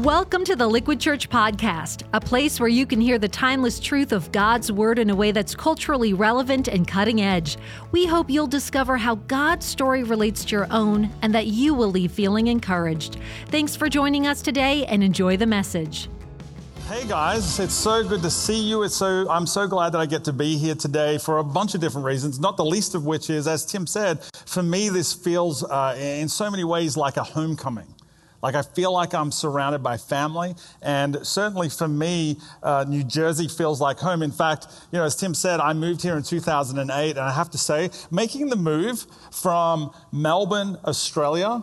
Welcome to the Liquid Church Podcast, a place where you can hear the timeless truth of God's Word in a way that's culturally relevant and cutting edge. We hope you'll discover how God's story relates to your own and that you will leave feeling encouraged. Thanks for joining us today and enjoy the message. Hey guys, it's so good to see you. It's so I'm so glad that I get to be here today for a bunch of different reasons. Not the least of which is, as Tim said, for me this feels uh, in so many ways like a homecoming. Like I feel like I'm surrounded by family, and certainly for me, uh, New Jersey feels like home. In fact, you know, as Tim said, I moved here in 2008, and I have to say, making the move from Melbourne, Australia,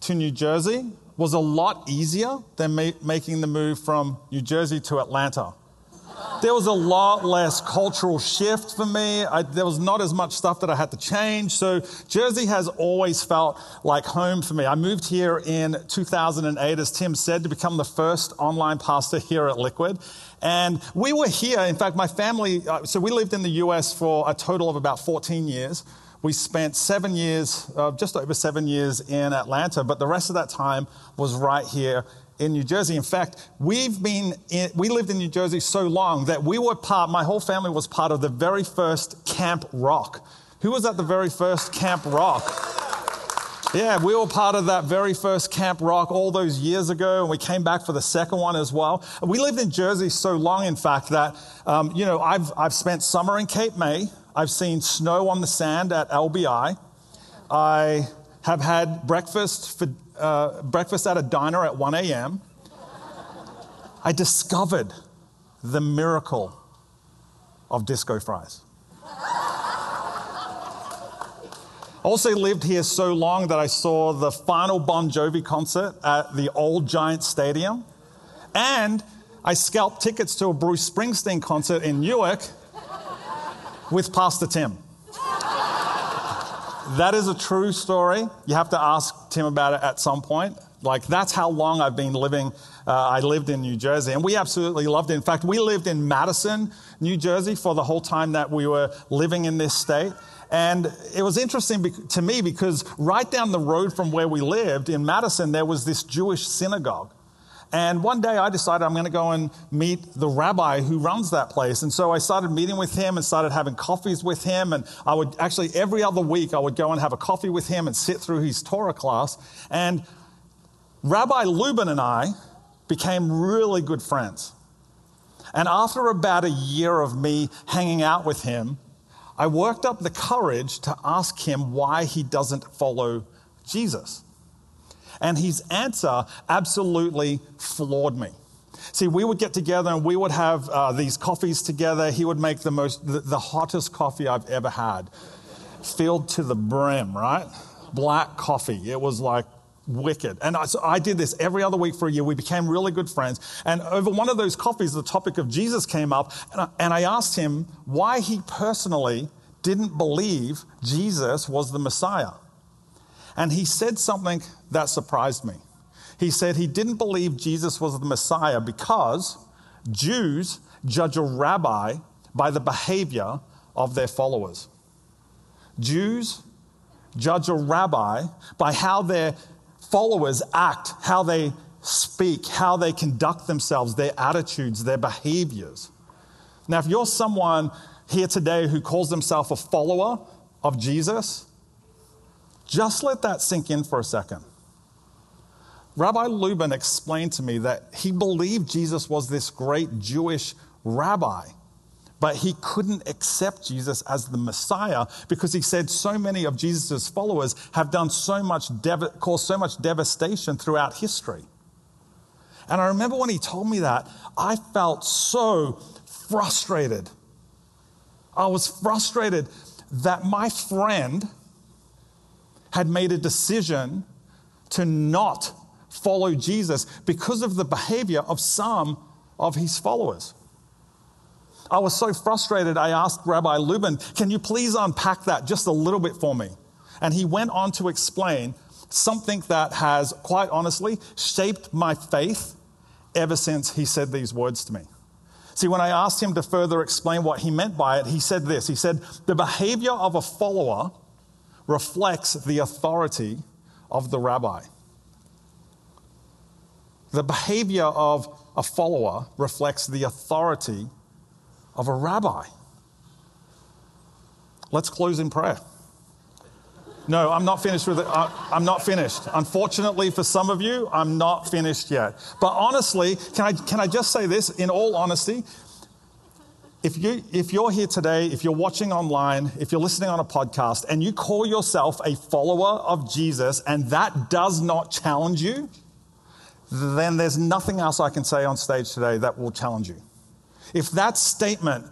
to New Jersey was a lot easier than ma- making the move from New Jersey to Atlanta there was a lot less cultural shift for me. I, there was not as much stuff that I had to change. So Jersey has always felt like home for me. I moved here in 2008, as Tim said, to become the first online pastor here at Liquid. And we were here, in fact, my family, uh, so we lived in the US for a total of about 14 years. We spent seven years, uh, just over seven years in Atlanta, but the rest of that time was right here in New Jersey. In fact, we've been in, we lived in New Jersey so long that we were part, my whole family was part of the very first Camp Rock. Who was at the very first Camp Rock? Yeah, we were part of that very first Camp Rock all those years ago, and we came back for the second one as well. We lived in Jersey so long, in fact, that, um, you know, I've, I've spent summer in Cape May. I've seen snow on the sand at LBI. I have had breakfast for uh, breakfast at a diner at 1 a.m., I discovered the miracle of disco fries. Also lived here so long that I saw the final Bon Jovi concert at the old Giant Stadium. And I scalped tickets to a Bruce Springsteen concert in Newark with Pastor Tim. That is a true story. You have to ask Tim about it at some point. Like, that's how long I've been living. Uh, I lived in New Jersey, and we absolutely loved it. In fact, we lived in Madison, New Jersey, for the whole time that we were living in this state. And it was interesting to me because right down the road from where we lived in Madison, there was this Jewish synagogue. And one day I decided I'm going to go and meet the rabbi who runs that place. And so I started meeting with him and started having coffees with him. And I would actually, every other week, I would go and have a coffee with him and sit through his Torah class. And Rabbi Lubin and I became really good friends. And after about a year of me hanging out with him, I worked up the courage to ask him why he doesn't follow Jesus. And his answer absolutely floored me. See, we would get together and we would have uh, these coffees together. He would make the most, the, the hottest coffee I've ever had, filled to the brim, right? Black coffee. It was like wicked. And I, so I, did this every other week for a year. We became really good friends. And over one of those coffees, the topic of Jesus came up. And I, and I asked him why he personally didn't believe Jesus was the Messiah. And he said something that surprised me. He said he didn't believe Jesus was the Messiah because Jews judge a rabbi by the behavior of their followers. Jews judge a rabbi by how their followers act, how they speak, how they conduct themselves, their attitudes, their behaviors. Now, if you're someone here today who calls themselves a follower of Jesus, just let that sink in for a second. Rabbi Lubin explained to me that he believed Jesus was this great Jewish rabbi, but he couldn't accept Jesus as the Messiah because he said so many of Jesus' followers have done so much, dev- caused so much devastation throughout history. And I remember when he told me that, I felt so frustrated. I was frustrated that my friend had made a decision to not follow Jesus because of the behavior of some of his followers. I was so frustrated, I asked Rabbi Lubin, Can you please unpack that just a little bit for me? And he went on to explain something that has, quite honestly, shaped my faith ever since he said these words to me. See, when I asked him to further explain what he meant by it, he said this He said, The behavior of a follower reflects the authority of the rabbi. the behavior of a follower reflects the authority of a rabbi. Let's close in prayer. No, I'm not finished with it. I'm not finished. Unfortunately, for some of you, I'm not finished yet. But honestly, can I, can I just say this in all honesty? If, you, if you're here today, if you're watching online, if you're listening on a podcast, and you call yourself a follower of Jesus and that does not challenge you, then there's nothing else I can say on stage today that will challenge you. If that statement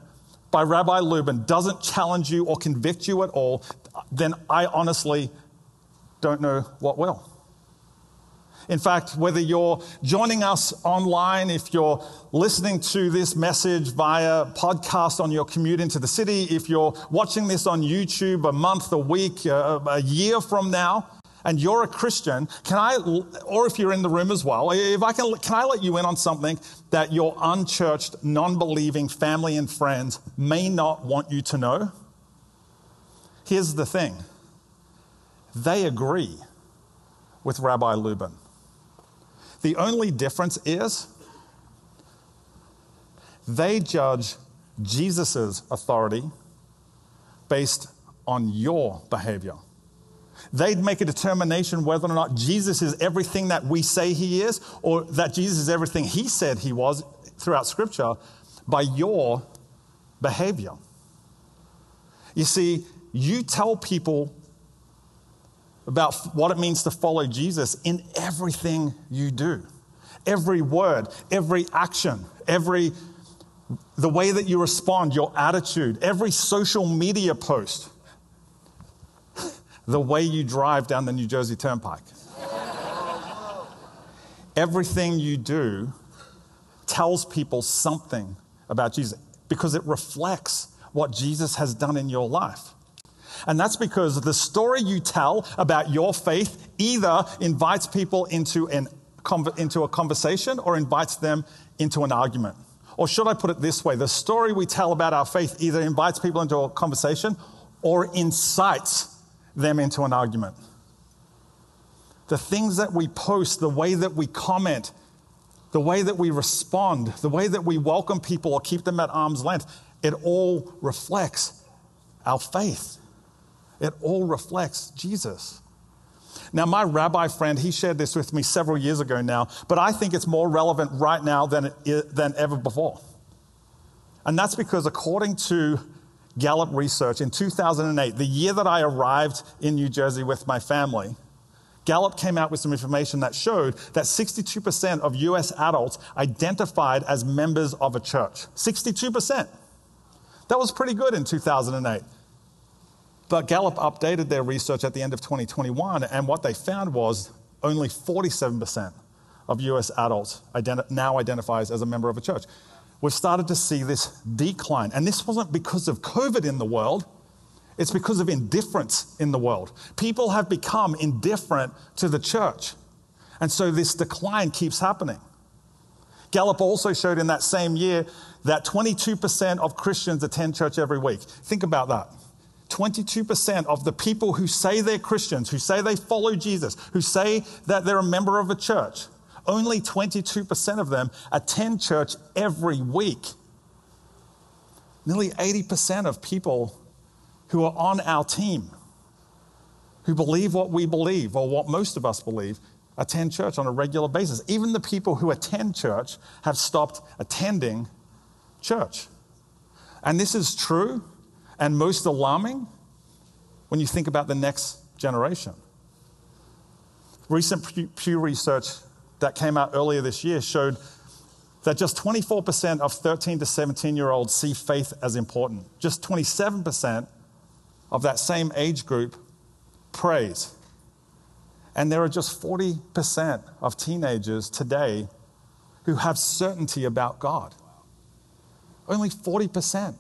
by Rabbi Lubin doesn't challenge you or convict you at all, then I honestly don't know what will. In fact, whether you're joining us online, if you're listening to this message via podcast on your commute into the city, if you're watching this on YouTube a month, a week, a, a year from now, and you're a Christian, can I, or if you're in the room as well, if I can, can I let you in on something that your unchurched, non-believing family and friends may not want you to know? Here's the thing. They agree with Rabbi Lubin. The only difference is they judge Jesus' authority based on your behavior. They'd make a determination whether or not Jesus is everything that we say he is, or that Jesus is everything he said he was throughout Scripture by your behavior. You see, you tell people about what it means to follow Jesus in everything you do. Every word, every action, every the way that you respond, your attitude, every social media post the way you drive down the New Jersey Turnpike. Everything you do tells people something about Jesus because it reflects what Jesus has done in your life. And that's because the story you tell about your faith either invites people into, an, into a conversation or invites them into an argument. Or should I put it this way? The story we tell about our faith either invites people into a conversation or incites them into an argument. The things that we post, the way that we comment, the way that we respond, the way that we welcome people or keep them at arm's length, it all reflects our faith. It all reflects Jesus. Now, my rabbi friend, he shared this with me several years ago now, but I think it's more relevant right now than, it, than ever before. And that's because, according to Gallup research in 2008, the year that I arrived in New Jersey with my family, Gallup came out with some information that showed that 62% of US adults identified as members of a church. 62%. That was pretty good in 2008. But Gallup updated their research at the end of 2021, and what they found was only 47% of US adults identi- now identifies as a member of a church we've started to see this decline. And this wasn't because of COVID in the world, it's because of indifference in the world. People have become indifferent to the church. And so this decline keeps happening. Gallup also showed in that same year that 22% of Christians attend church every week. Think about that. 22% of the people who say they're Christians, who say they follow Jesus, who say that they're a member of a church, only 22% of them attend church every week. Nearly 80% of people who are on our team, who believe what we believe, or what most of us believe, attend church on a regular basis. Even the people who attend church have stopped attending church. And this is true and most alarming when you think about the next generation. Recent Pew Research that came out earlier this year showed that just 24% of 13 to 17 year olds see faith as important. Just 27% of that same age group prays. And there are just 40% of teenagers today who have certainty about God. Only 40%.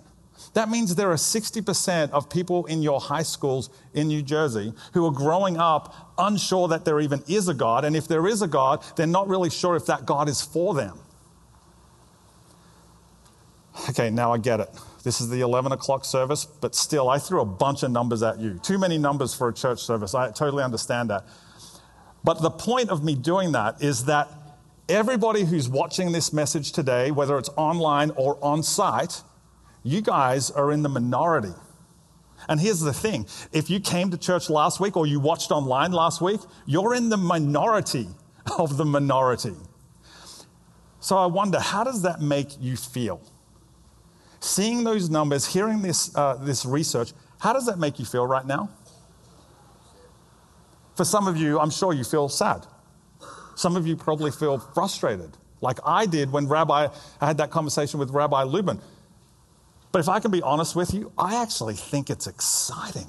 That means there are 60% of people in your high schools in New Jersey who are growing up unsure that there even is a God. And if there is a God, they're not really sure if that God is for them. Okay, now I get it. This is the 11 o'clock service, but still, I threw a bunch of numbers at you. Too many numbers for a church service. I totally understand that. But the point of me doing that is that everybody who's watching this message today, whether it's online or on site, you guys are in the minority. And here's the thing if you came to church last week or you watched online last week, you're in the minority of the minority. So I wonder, how does that make you feel? Seeing those numbers, hearing this, uh, this research, how does that make you feel right now? For some of you, I'm sure you feel sad. Some of you probably feel frustrated, like I did when Rabbi, I had that conversation with Rabbi Lubin. But if I can be honest with you, I actually think it's exciting.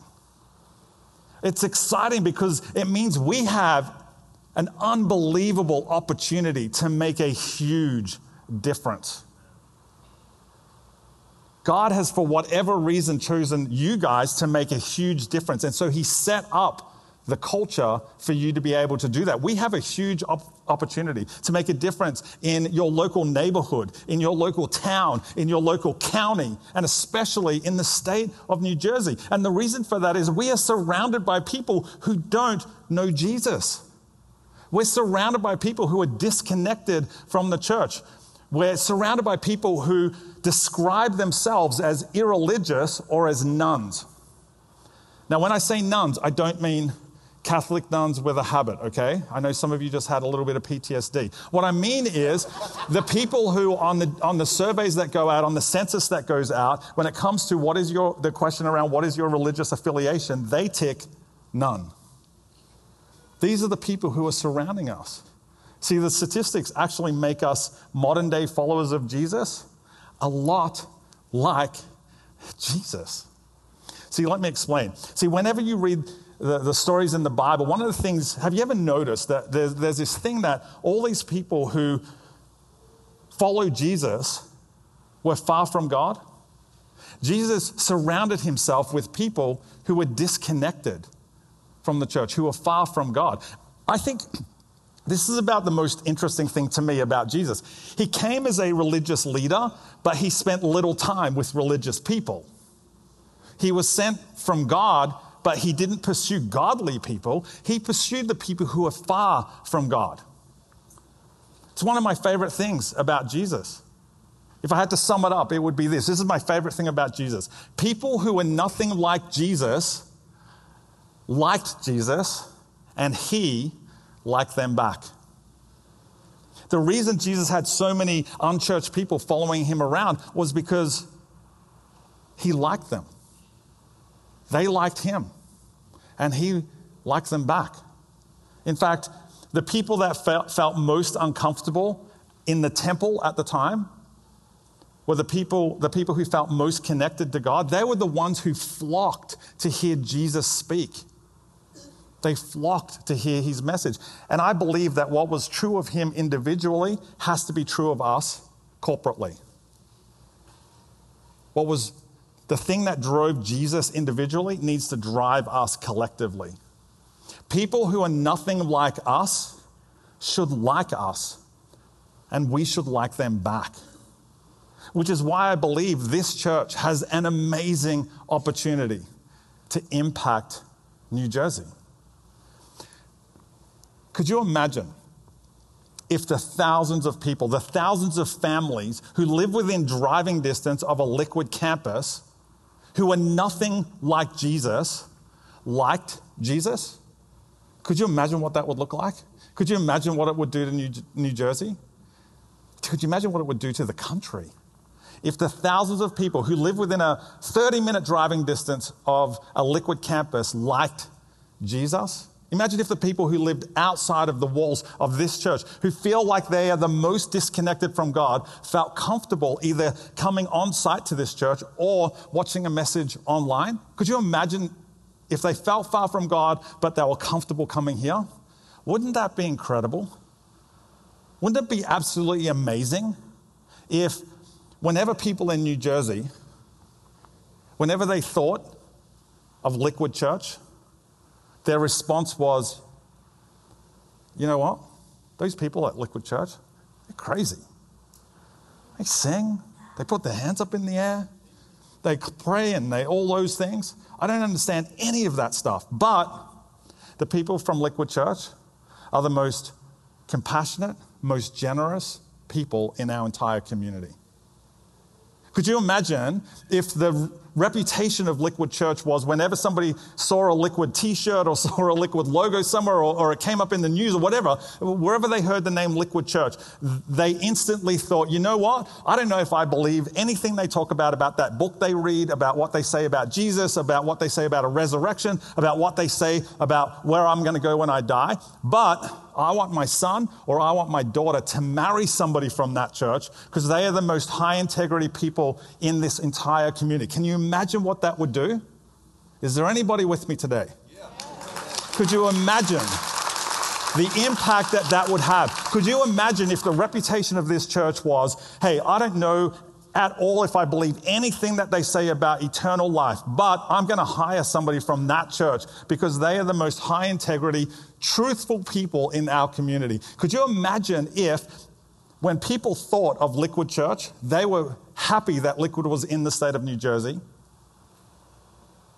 It's exciting because it means we have an unbelievable opportunity to make a huge difference. God has, for whatever reason, chosen you guys to make a huge difference. And so He set up the culture for you to be able to do that. We have a huge op- opportunity to make a difference in your local neighborhood, in your local town, in your local county, and especially in the state of New Jersey. And the reason for that is we are surrounded by people who don't know Jesus. We're surrounded by people who are disconnected from the church. We're surrounded by people who describe themselves as irreligious or as nones. Now, when I say nones, I don't mean Catholic nuns with a habit, okay? I know some of you just had a little bit of PTSD. What I mean is the people who on the on the surveys that go out, on the census that goes out, when it comes to what is your the question around what is your religious affiliation, they tick none. These are the people who are surrounding us. See, the statistics actually make us modern day followers of Jesus a lot like Jesus. See, let me explain. See, whenever you read the, the stories in the Bible, one of the things, have you ever noticed that there's, there's this thing that all these people who follow Jesus were far from God? Jesus surrounded himself with people who were disconnected from the church, who were far from God. I think this is about the most interesting thing to me about Jesus. He came as a religious leader, but he spent little time with religious people. He was sent from God but he didn't pursue godly people. He pursued the people who are far from God. It's one of my favorite things about Jesus. If I had to sum it up, it would be this. This is my favorite thing about Jesus. People who were nothing like Jesus liked Jesus, and he liked them back. The reason Jesus had so many unchurched people following him around was because he liked them. They liked him, and he liked them back. In fact, the people that felt, felt most uncomfortable in the temple at the time were the people, the people who felt most connected to God. They were the ones who flocked to hear Jesus speak. They flocked to hear his message. And I believe that what was true of him individually has to be true of us corporately. What was the thing that drove Jesus individually needs to drive us collectively. People who are nothing like us should like us, and we should like them back. Which is why I believe this church has an amazing opportunity to impact New Jersey. Could you imagine if the thousands of people, the thousands of families who live within driving distance of a liquid campus, who were nothing like Jesus liked Jesus? Could you imagine what that would look like? Could you imagine what it would do to New, New Jersey? Could you imagine what it would do to the country? If the thousands of people who live within a 30 minute driving distance of a liquid campus liked Jesus, Imagine if the people who lived outside of the walls of this church, who feel like they are the most disconnected from God, felt comfortable either coming on site to this church or watching a message online. Could you imagine if they felt far from God, but they were comfortable coming here? Wouldn't that be incredible? Wouldn't it be absolutely amazing if, whenever people in New Jersey, whenever they thought of Liquid Church, their response was, you know what? Those people at Liquid Church, they're crazy. They sing, they put their hands up in the air, they pray, and they all those things. I don't understand any of that stuff. But the people from Liquid Church are the most compassionate, most generous people in our entire community. Could you imagine if the reputation of Liquid Church was whenever somebody saw a Liquid t shirt or saw a Liquid logo somewhere or, or, it came up in the news or whatever, wherever they heard the name Liquid Church, they instantly thought, you know what? I don't know if I believe anything they talk about, about that book they read, about what they say about Jesus, about what they say about a resurrection, about what they say about where I'm going to go when I die. But I want my son or I want my daughter to marry somebody from that church because they are the most high integrity people in this entire community. Can you imagine what that would do? Is there anybody with me today? Yeah. Could you imagine the impact that that would have? Could you imagine if the reputation of this church was, hey, I don't know at all if I believe anything that they say about eternal life, but I'm going to hire somebody from that church because they are the most high integrity, truthful people in our community. Could you imagine if, when people thought of Liquid Church, they were happy that Liquid was in the state of New Jersey?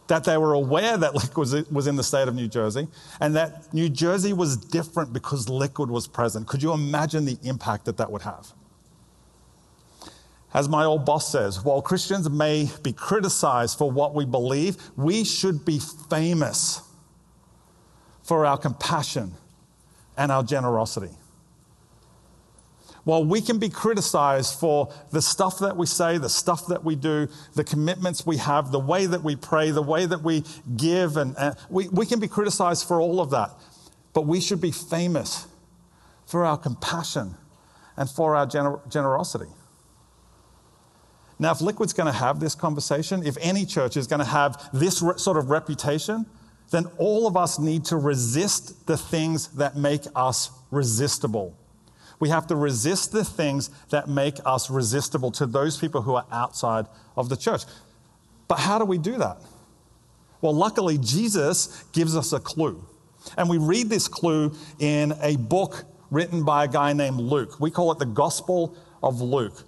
That they were aware that Liquid was in the state of New Jersey and that New Jersey was different because Liquid was present. Could you imagine the impact that that would have? As my old boss says, while Christians may be criticized for what we believe, we should be famous for our compassion and our generosity. While we can be criticized for the stuff that we say, the stuff that we do, the commitments we have, the way that we pray, the way that we give, and, and we, we can be criticized for all of that. But we should be famous for our compassion and for our gener- generosity. Now, if Liquid's going to have this conversation, if any church is going to have this re- sort of reputation, then all of us need to resist the things that make us resistible. We have to resist the things that make us resistible to those people who are outside of the church. But how do we do that? Well, luckily, Jesus gives us a clue. And we read this clue in a book written by a guy named Luke. We call it the Gospel of Luke.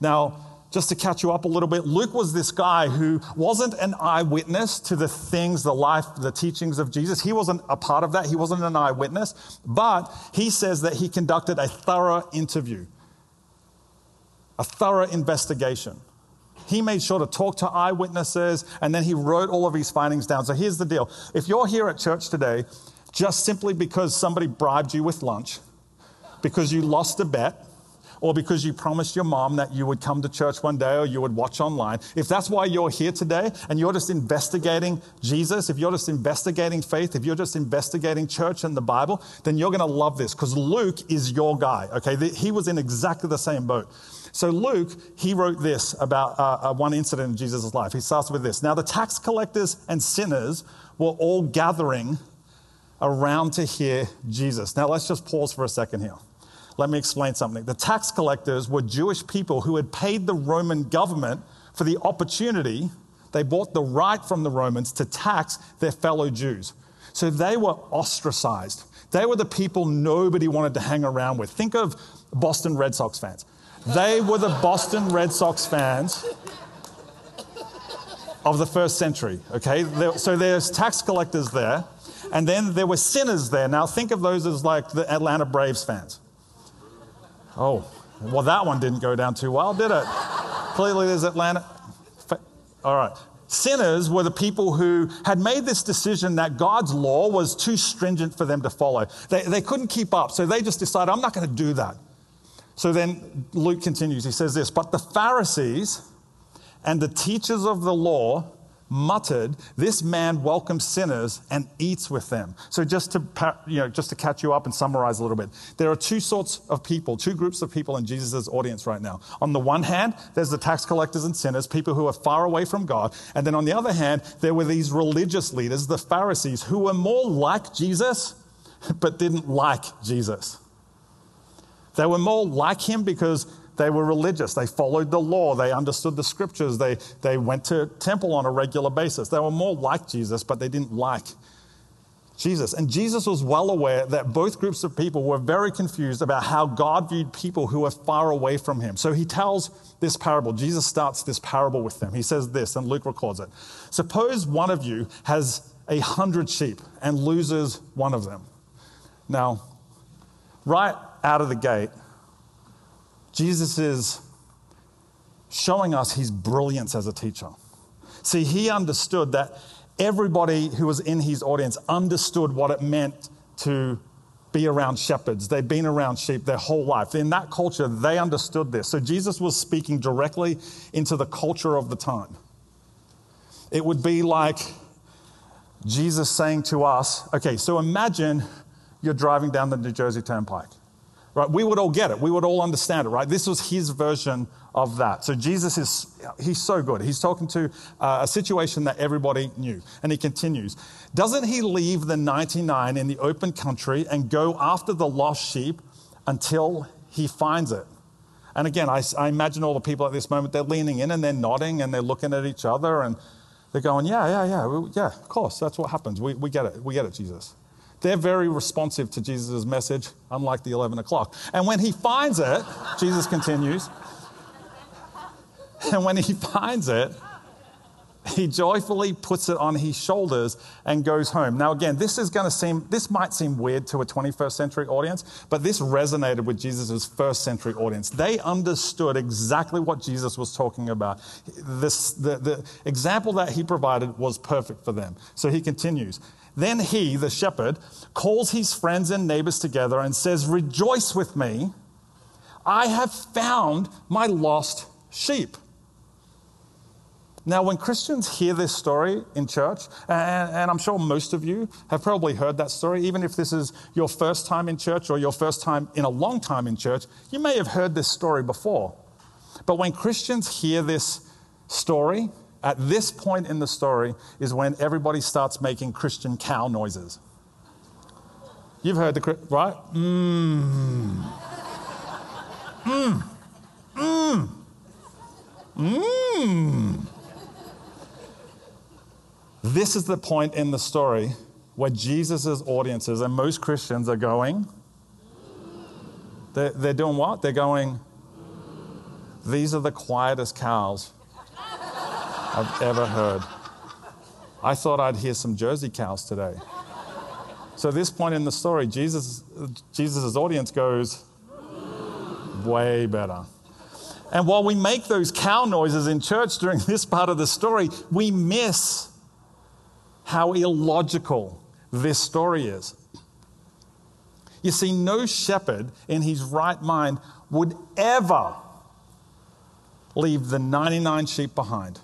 Now, just to catch you up a little bit, Luke was this guy who wasn't an eyewitness to the things, the life, the teachings of Jesus. He wasn't a part of that. He wasn't an eyewitness. But he says that he conducted a thorough interview, a thorough investigation. He made sure to talk to eyewitnesses and then he wrote all of his findings down. So here's the deal if you're here at church today just simply because somebody bribed you with lunch, because you lost a bet, or because you promised your mom that you would come to church one day or you would watch online, if that's why you're here today and you're just investigating Jesus, if you're just investigating faith, if you're just investigating church and the Bible, then you're going to love this because Luke is your guy, okay? He was in exactly the same boat. So, Luke, he wrote this about uh, uh, one incident in Jesus' life. He starts with this Now, the tax collectors and sinners were all gathering around to hear Jesus. Now, let's just pause for a second here. Let me explain something. The tax collectors were Jewish people who had paid the Roman government for the opportunity, they bought the right from the Romans to tax their fellow Jews. So they were ostracized. They were the people nobody wanted to hang around with. Think of Boston Red Sox fans. They were the Boston Red Sox fans of the first century, okay? So there's tax collectors there, and then there were sinners there. Now think of those as like the Atlanta Braves fans. Oh, well, that one didn't go down too well, did it? Clearly, there's Atlanta. All right. Sinners were the people who had made this decision that God's law was too stringent for them to follow. They, they couldn't keep up, so they just decided, I'm not going to do that. So then Luke continues. He says this But the Pharisees and the teachers of the law muttered, This man welcomes sinners and eats with them. So, just to, you know, just to catch you up and summarize a little bit, there are two sorts of people, two groups of people in Jesus' audience right now. On the one hand, there's the tax collectors and sinners, people who are far away from God. And then on the other hand, there were these religious leaders, the Pharisees, who were more like Jesus, but didn't like Jesus. They were more like him because they were religious. They followed the law. They understood the scriptures. They, they went to temple on a regular basis. They were more like Jesus, but they didn't like Jesus. And Jesus was well aware that both groups of people were very confused about how God viewed people who were far away from him. So he tells this parable. Jesus starts this parable with them. He says this, and Luke records it. Suppose one of you has a hundred sheep and loses one of them. Now, right out of the gate, Jesus is showing us his brilliance as a teacher. See, he understood that everybody who was in his audience understood what it meant to be around shepherds. They'd been around sheep their whole life. In that culture, they understood this. So Jesus was speaking directly into the culture of the time. It would be like Jesus saying to us, okay, so imagine you're driving down the New Jersey Turnpike. Right? We would all get it. We would all understand it, right? This was his version of that. So Jesus is, he's so good. He's talking to uh, a situation that everybody knew. And he continues Doesn't he leave the 99 in the open country and go after the lost sheep until he finds it? And again, I, I imagine all the people at this moment, they're leaning in and they're nodding and they're looking at each other and they're going, Yeah, yeah, yeah, yeah, of course, that's what happens. We, we get it. We get it, Jesus. They're very responsive to Jesus' message, unlike the 11 o'clock. And when he finds it, Jesus continues, and when he finds it, he joyfully puts it on his shoulders and goes home. Now, again, this is going to seem, this might seem weird to a 21st century audience, but this resonated with Jesus' first century audience. They understood exactly what Jesus was talking about. This, the, the example that he provided was perfect for them. So he continues. Then he, the shepherd, calls his friends and neighbors together and says, Rejoice with me. I have found my lost sheep. Now, when Christians hear this story in church, and, and, I'm sure most of you have probably heard that story, even if this is your first time in church or your first time in a long time in church, you may have heard this story before. But when Christians hear this story, at this point in the story is when everybody starts making Christian cow noises. You've heard the, right? Mmm. Mmm. Mmm. Mmm. This is the point in the story where Jesus' audiences and most Christians are going. They're, they're doing what? They're going, these are the quietest cows I've ever heard. I thought I'd hear some Jersey cows today. So at this point in the story, Jesus' Jesus's audience goes, way better. And while we make those cow noises in church during this part of the story, we miss how illogical this story is. You see, no shepherd in his right mind would ever leave the 99 sheep behind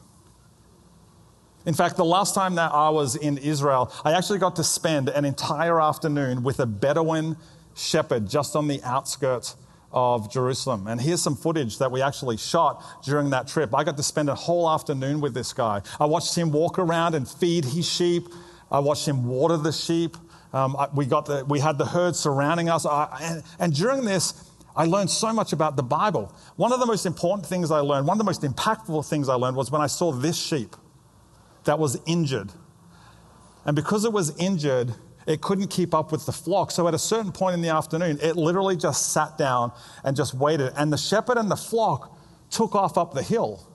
in fact, the last time that I was in Israel, I actually got to spend an entire afternoon with a Bedouin shepherd just on the outskirts of Jerusalem. And here's some footage that we actually shot during that trip. I got to spend a whole afternoon with this guy. I watched him walk around and feed his sheep, I watched him water the sheep. Um, we, got the, we had the herd surrounding us. I, and, and during this, I learned so much about the Bible. One of the most important things I learned, one of the most impactful things I learned was when I saw this sheep that was injured. And because it was injured, it couldn't keep up with the flock. So at a certain point in the afternoon, it literally just sat down and just waited. And the shepherd and the flock took off up the hill.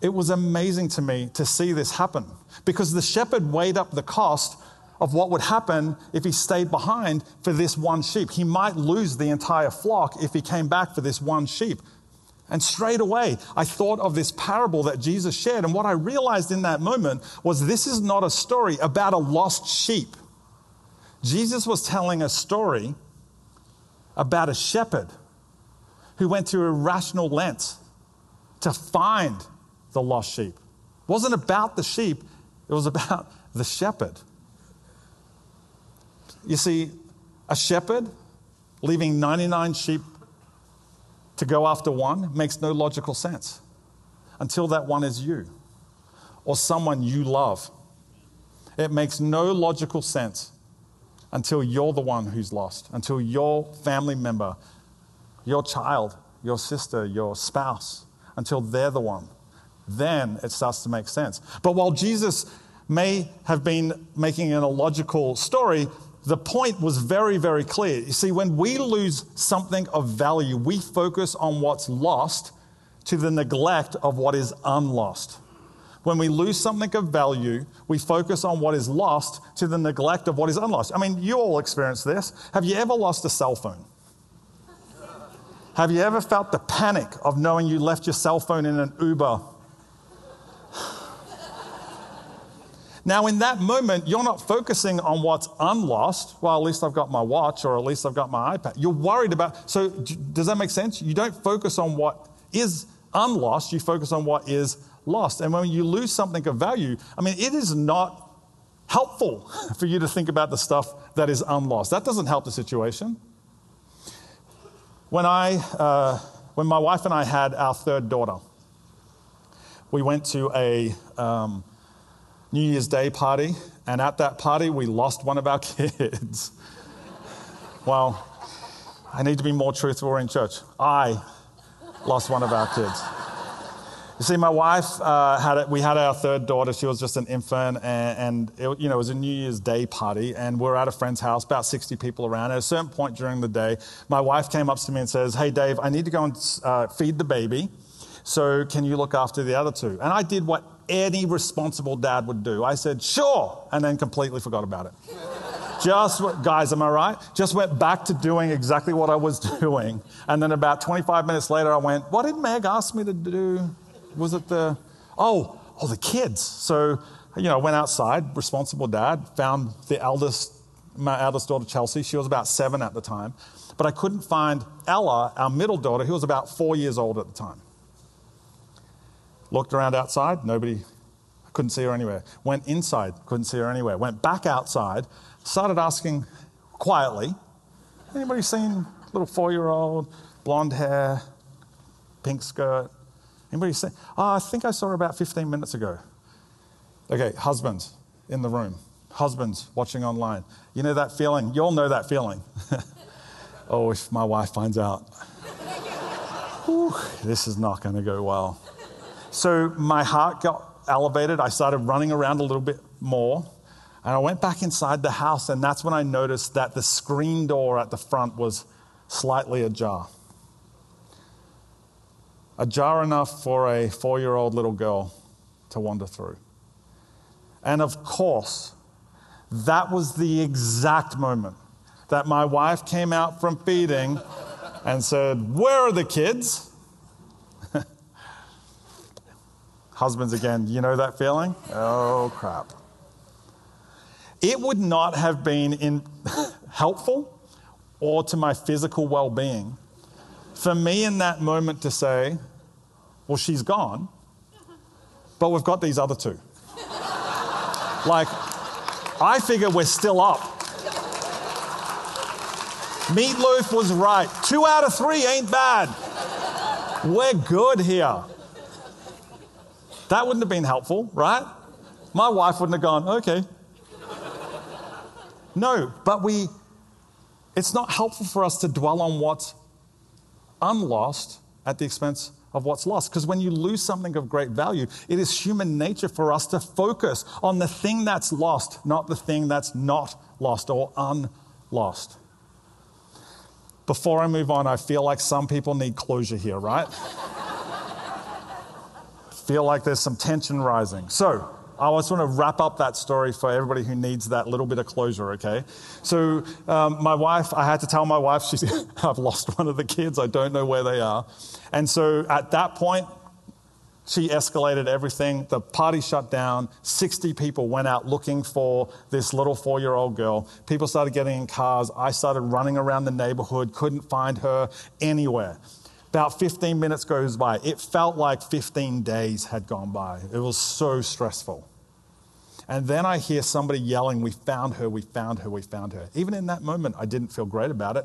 It was amazing to me to see this happen because the shepherd weighed up the cost of what would happen if he stayed behind for this one sheep. He might lose the entire flock if he came back for this one sheep. And straight away, I thought of this parable that Jesus shared. And what I realized in that moment was this is not a story about a lost sheep. Jesus was telling a story about a shepherd who went to irrational lengths to find the lost sheep. It wasn't about the sheep, it was about the shepherd. You see, a shepherd leaving 99 sheep to go after one makes no logical sense until that one is you or someone you love. It makes no logical sense until you're the one who's lost, until your family member, your child, your sister, your spouse, until they're the one. Then it starts to make sense. But while Jesus may have been making an illogical story, the point was very, very clear. You see, when we lose something of value, we focus on what's lost to the neglect of what is unlost. When we lose something of value, we focus on what is lost to the neglect of what is unlost. I mean, you all experience this. Have you ever lost a cell phone? Have you ever felt the panic of knowing you left your cell phone in an Uber? Now, in that moment, you're not focusing on what's unlost. Well, at least I've got my watch, or at least I've got my iPad. You're worried about. So, does that make sense? You don't focus on what is unlost, you focus on what is lost. And when you lose something of value, I mean, it is not helpful for you to think about the stuff that is unlost. That doesn't help the situation. When, I, uh, when my wife and I had our third daughter, we went to a um, New Year's Day party, and at that party, we lost one of our kids. well, I need to be more truthful in church. I lost one of our kids. You see, my wife uh, had it, we had our third daughter. She was just an infant, and, and it, you know, it was a New Year's Day party, and we are at a friend's house, about 60 people around. At a certain point during the day, my wife came up to me and says, "Hey, Dave, I need to go and uh, feed the baby. So can you look after the other two? And I did what any responsible dad would do. I said, "Sure," and then completely forgot about it. Just, guys, am I right? Just went back to doing exactly what I was doing. And then about 25 minutes later, I went, What did Meg ask me to do? was it the, oh, oh, the kids. So, you know, I went outside, responsible dad, found the eldest, my eldest daughter, Chelsea. She was about seven at the time. But I couldn't find Ella, our middle daughter, who was about four years old at the time. Looked around outside, nobody, couldn't see her anywhere. Went inside, couldn't see her anywhere. Went back outside, started asking quietly, anybody seen little four year old, blonde hair, pink skirt, Anybody say, oh, I think I saw her about 15 minutes ago. Okay, husbands in the room, husbands watching online. You know that feeling? You all know that feeling. oh, if my wife finds out, this is not going to go well. So my heart got elevated. I started running around a little bit more. And I went back inside the house, and that's when I noticed that the screen door at the front was slightly ajar ajar enough for a four year old little girl to wander through. And of course, that was the exact moment that my wife came out from feeding and said, Where are the kids? Husbands again, you know that feeling? Oh, crap. It would not have been in helpful or to my physical well being for me in that moment to say, well, she's gone, but we've got these other two. like, I figure we're still up. Meatloaf was right. Two out of three ain't bad. We're good here. That wouldn't have been helpful, right? My wife wouldn't have gone, okay. No, but we, it's not helpful for us to dwell on what's unlost at the expense of what's lost. Because when you lose something of great value, it is human nature for us to focus on the thing that's lost, not the thing that's not lost or unlost. Before I move on, I feel like some people need closure here, right? Feel like there's some tension rising. So, I just want to wrap up that story for everybody who needs that little bit of closure, okay? So, um, my wife, I had to tell my wife, she's, I've lost one of the kids, I don't know where they are. And so at that point, she escalated everything. The party shut down. 60 people went out looking for this little four year old girl. People started getting in cars. I started running around the neighborhood, couldn't find her anywhere. About 15 minutes goes by. It felt like 15 days had gone by. It was so stressful. And then I hear somebody yelling, We found her, we found her, we found her. Even in that moment, I didn't feel great about it.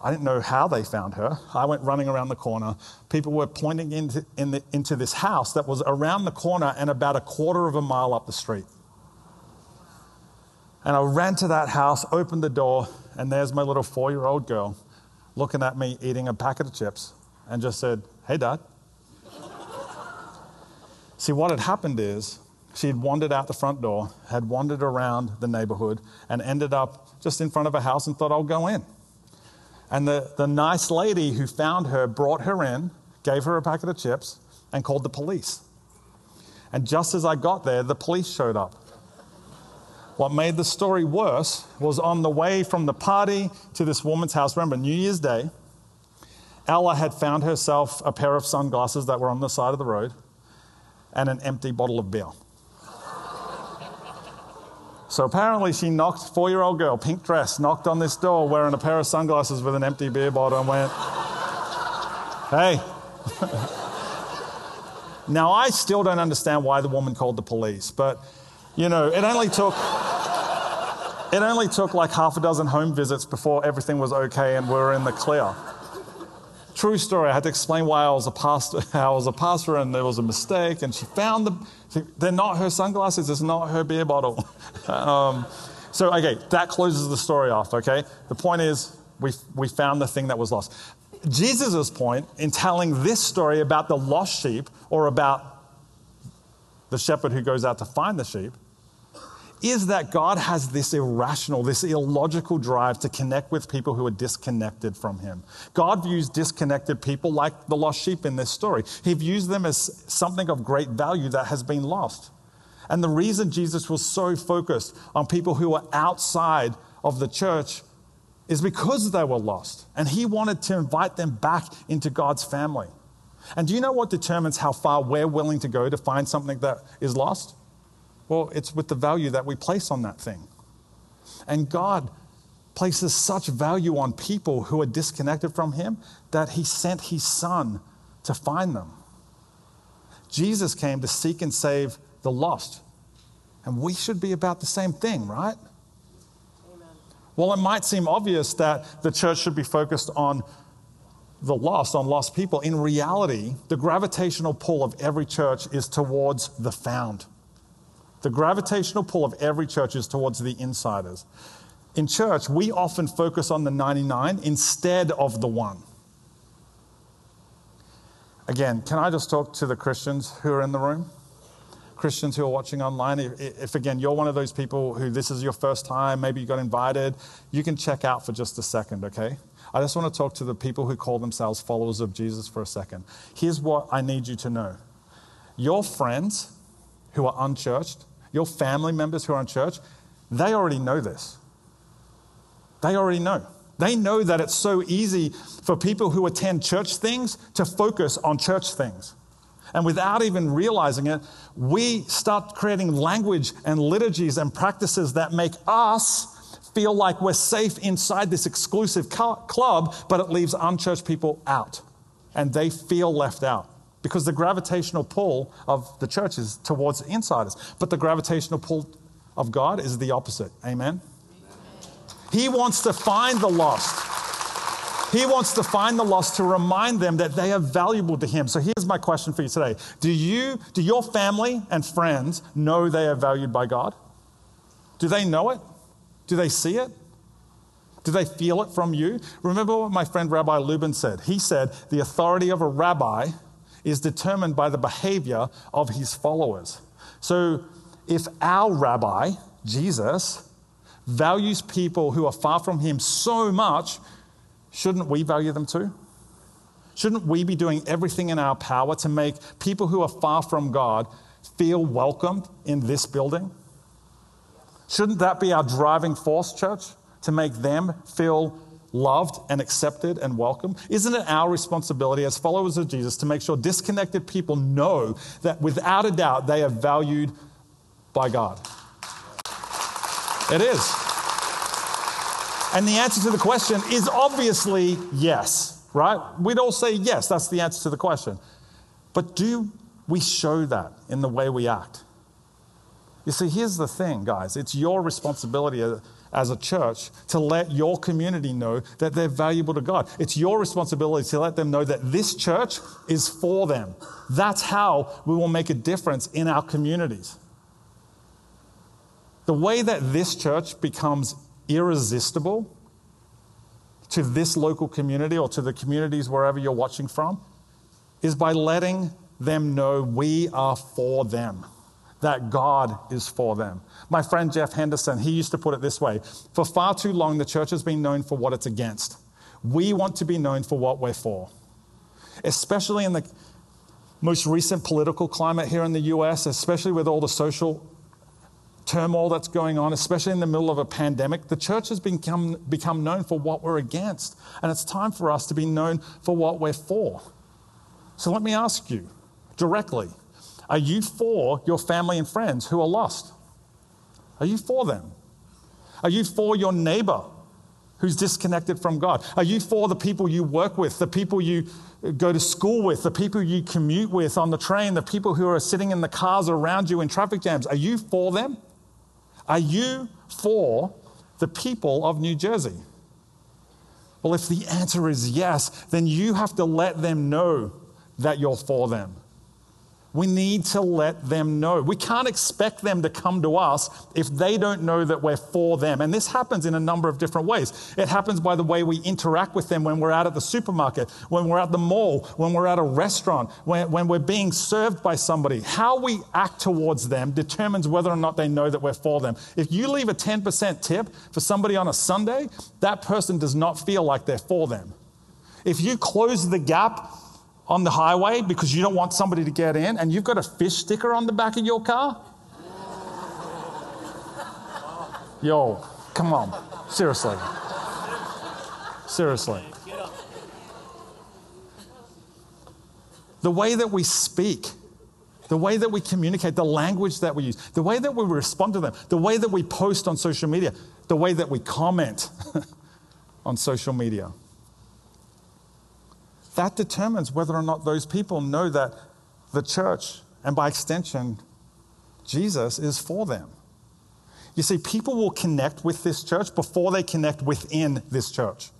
I didn't know how they found her. I went running around the corner. People were pointing into, in the, into this house that was around the corner and about a quarter of a mile up the street. And I ran to that house, opened the door, and there's my little four year old girl looking at me eating a packet of chips and just said, Hey, Dad. See, what had happened is she had wandered out the front door, had wandered around the neighborhood, and ended up just in front of a house and thought, I'll go in. And the, the nice lady who found her brought her in, gave her a packet of chips, and called the police. And just as I got there, the police showed up. What made the story worse was on the way from the party to this woman's house, remember, New Year's Day, Ella had found herself a pair of sunglasses that were on the side of the road and an empty bottle of beer. So apparently, she knocked, four year old girl, pink dress, knocked on this door wearing a pair of sunglasses with an empty beer bottle and went, Hey. now, I still don't understand why the woman called the police, but you know, it only took. It only took like half a dozen home visits before everything was okay and we were in the clear. True story. I had to explain why I was a pastor, I was a pastor, and there was a mistake. And she found the, they're not her sunglasses. It's not her beer bottle. um, so, okay, that closes the story off. Okay, the point is we we found the thing that was lost. Jesus' point in telling this story about the lost sheep or about the shepherd who goes out to find the sheep is that God has this irrational, this illogical drive to connect with people who are disconnected from Him. God views disconnected people like the lost sheep in this story. He views them as something of great value that has been lost. And the reason Jesus was so focused on people who were outside of the church is because they were lost. And He wanted to invite them back into God's family. And do you know what determines how far we're willing to go to find something that is lost? Well, it's with the value that we place on that thing. And God places such value on people who are disconnected from Him that He sent His Son to find them. Jesus came to seek and save the lost. And we should be about the same thing, right? Amen. Well, it might seem obvious that the church should be focused on the lost, on lost people. In reality, the gravitational pull of every church is towards the found. The gravitational pull of every church is towards the insiders. In church, we often focus on the 99 instead of the one. Again, can I just talk to the Christians who are in the room? Christians who are watching online, if, if, again you're one of those people who this is your first time, maybe you got invited, you can check out for just a second, okay? I just want to talk to the people who call themselves followers of Jesus for a second. Here's what I need you to know your friends who are unchurched, your family members who are in church, they already know this. They already know. They know that it's so easy for people who attend church things to focus on church things. And without even realizing it, we start creating language and liturgies and practices that make us feel like we're safe inside this exclusive club, but it leaves unchurched people out. And they feel left out because the gravitational pull of the church is towards insiders. But the gravitational pull of God is the opposite. Amen? He wants to find the lost. He wants to find the lost to remind them that they are valuable to him. So here's my question for you today. Do you do your family and friends know they are valued by God? Do they know it? Do they see it? Do they feel it from you? Remember what my friend Rabbi Lubin said. He said, The authority of a rabbi is determined by the behavior of his followers. So if our rabbi, Jesus, values people who are far from him so much, shouldn't we value them too? Shouldn't we be doing everything in our power to make people who are far from God feel welcomed in this building? Shouldn't that be our driving force, church? To make them feel loved and accepted and welcome? Isn't it our responsibility as followers of Jesus to make sure disconnected people know that without a doubt they are valued by God? It is. And the answer to the question is obviously yes, right? We'd all say yes, that's the answer to the question. But do we show that in the way we act? You see, here's the thing, guys it's your responsibility uh, as a church to let your community know that they're valuable to God. It's your responsibility to let them know that this church is for them. That's how we will make a difference in our communities. The way that this church becomes irresistible to this local community or to the communities wherever you're watching from is by letting them know we are for them that God is for them. My friend Jeff Henderson, he used to put it this way For far too long, the church has been known for what it's against. We want to be known for what we're for, especially in the most recent political climate here in the US, especially with all the social turmoil that's going on, especially in the middle of a pandemic, the church has become, become known for what we're against. And it's time for us to be known for what we're for. So let me ask you directly are you for your family and friends who are lost? Are you for them? Are you for your neighbor who's disconnected from God? Are you for the people you work with, the people you go to school with, the people you commute with on the train, the people who are sitting in the cars around you in traffic jams? Are you for them? Are you for the people of New Jersey? Well, if the answer is yes, then you have to let them know that you're for them. We need to let them know. We can't expect them to come to us if they don't know that we're for them. And this happens in a number of different ways. It happens by the way we interact with them when we're out at the supermarket, when we're at the mall, when we're at a restaurant, when, when we're being served by somebody. How we act towards them determines whether or not they know that we're for them. If you leave a 10% tip for somebody on a Sunday, that person does not feel like they're for them. If you close the gap on the highway because you don't want somebody to get in and you've got a fish sticker on the back of your car? Yo, come on. Seriously. Seriously. The way that we speak, the way that we communicate, the language that we use, the way that we respond to them, the way that we post on social media, the way that we comment on social media that determines whether or not those people know that the church, and by extension, Jesus, is for them. You see, people will connect with this church before they connect within this church.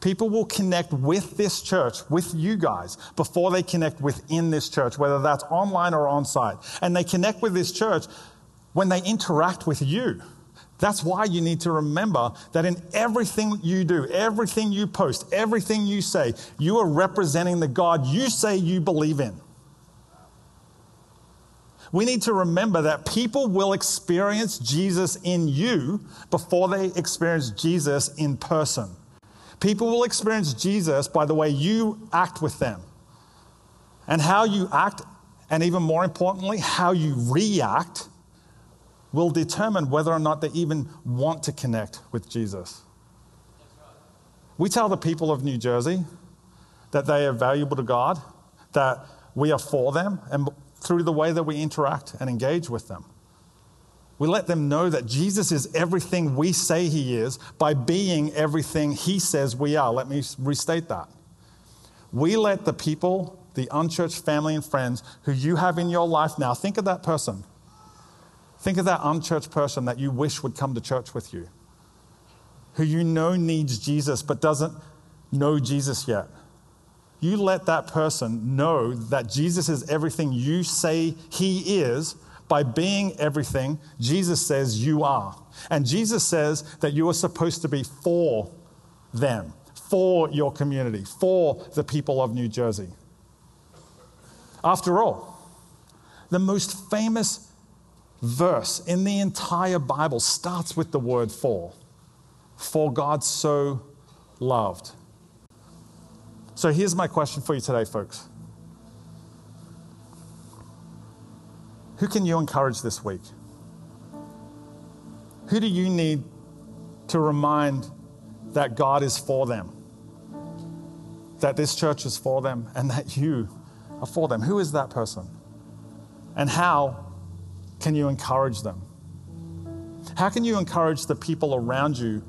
People will connect with this church, with you guys, before they connect within this church, whether that's online or on site. And they connect with this church when they interact with you. That's why you need to remember that in everything you do, everything you post, everything you say, you are representing the God you say you believe in. We need to remember that people will experience Jesus in you before they experience Jesus in person. People will experience Jesus by the way you act with them. And how you act, and even more importantly, how you react will determine whether or not they even want to connect with Jesus. We tell the people of New Jersey that they are valuable to God, that we are for them, and through the way that we interact and engage with them. We let them know that Jesus is everything we say he is by being everything he says we are. Let me restate that. We let the people, the unchurched family and friends who you have in your life now, think of that person Think of that unchurched person that you wish would come to church with you, who you know needs Jesus but doesn't know Jesus yet. You let that person know that Jesus is everything you say he is by being everything Jesus says you are. And Jesus says that you are supposed to be for them, for your community, for the people of New Jersey. After all, the most famous verse in the entire Bible starts with the word for. For God so loved. So here's my question for you today, folks. Who can you encourage this week? Who do you need to remind that God is for them? That this church is for them and that you are for them? Who is that person? And how can you encourage them? How can you encourage the people around you,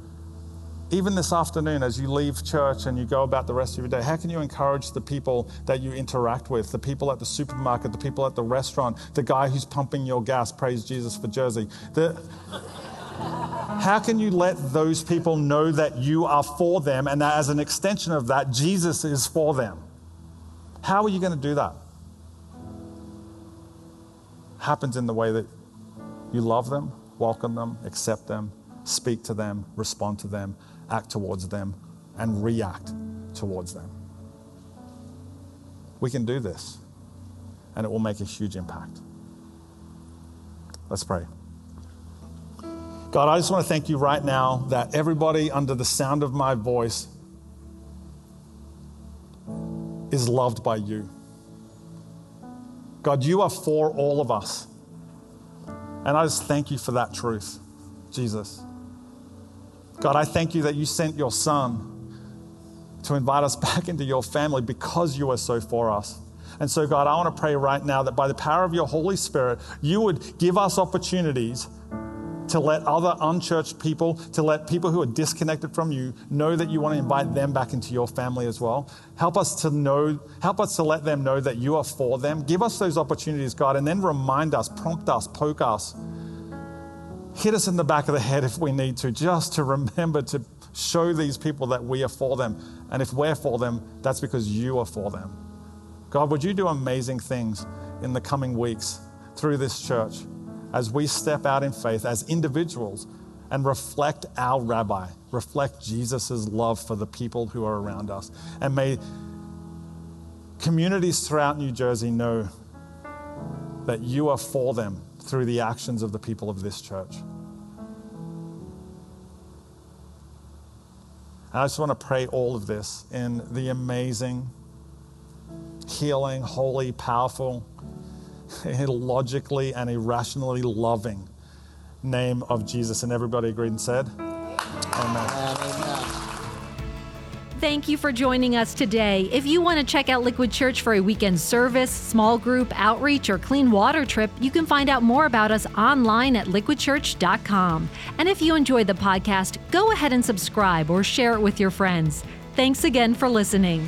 even this afternoon as you leave church and you go about the rest of your day? How can you encourage the people that you interact with, the people at the supermarket, the people at the restaurant, the guy who's pumping your gas? Praise Jesus for Jersey. The, how can you let those people know that you are for them and that as an extension of that, Jesus is for them? How are you going to do that? Happens in the way that you love them, welcome them, accept them, speak to them, respond to them, act towards them, and react towards them. We can do this, and it will make a huge impact. Let's pray. God, I just want to thank you right now that everybody under the sound of my voice is loved by you. God, you are for all of us. And I just thank you for that truth, Jesus. God, I thank you that you sent your son to invite us back into your family because you are so for us. And so, God, I want to pray right now that by the power of your Holy Spirit, you would give us opportunities to let other unchurched people, to let people who are disconnected from you know that you want to invite them back into your family as well. Help us to know, help us to let them know that you are for them. Give us those opportunities, God, and then remind us, prompt us, poke us, hit us in the back of the head if we need to, just to remember to show these people that we are for them. And if we're for them, that's because you are for them. God, would you do amazing things in the coming weeks through this church as we step out in faith as individuals and reflect our rabbi, reflect Jesus' love for the people who are around us. And may communities throughout New Jersey know that you are for them through the actions of the people of this church. And I just want to pray all of this in the amazing, healing, holy, powerful, logically and irrationally loving name of Jesus. And everybody agreed and said, Amen. Amen. Thank you for joining us today. If you want to check out Liquid Church for a weekend service, small group, outreach, or clean water trip, you can find out more about us online at liquidchurch.com. And if you enjoyed the podcast, go ahead and subscribe or share it with your friends. Thanks again for listening.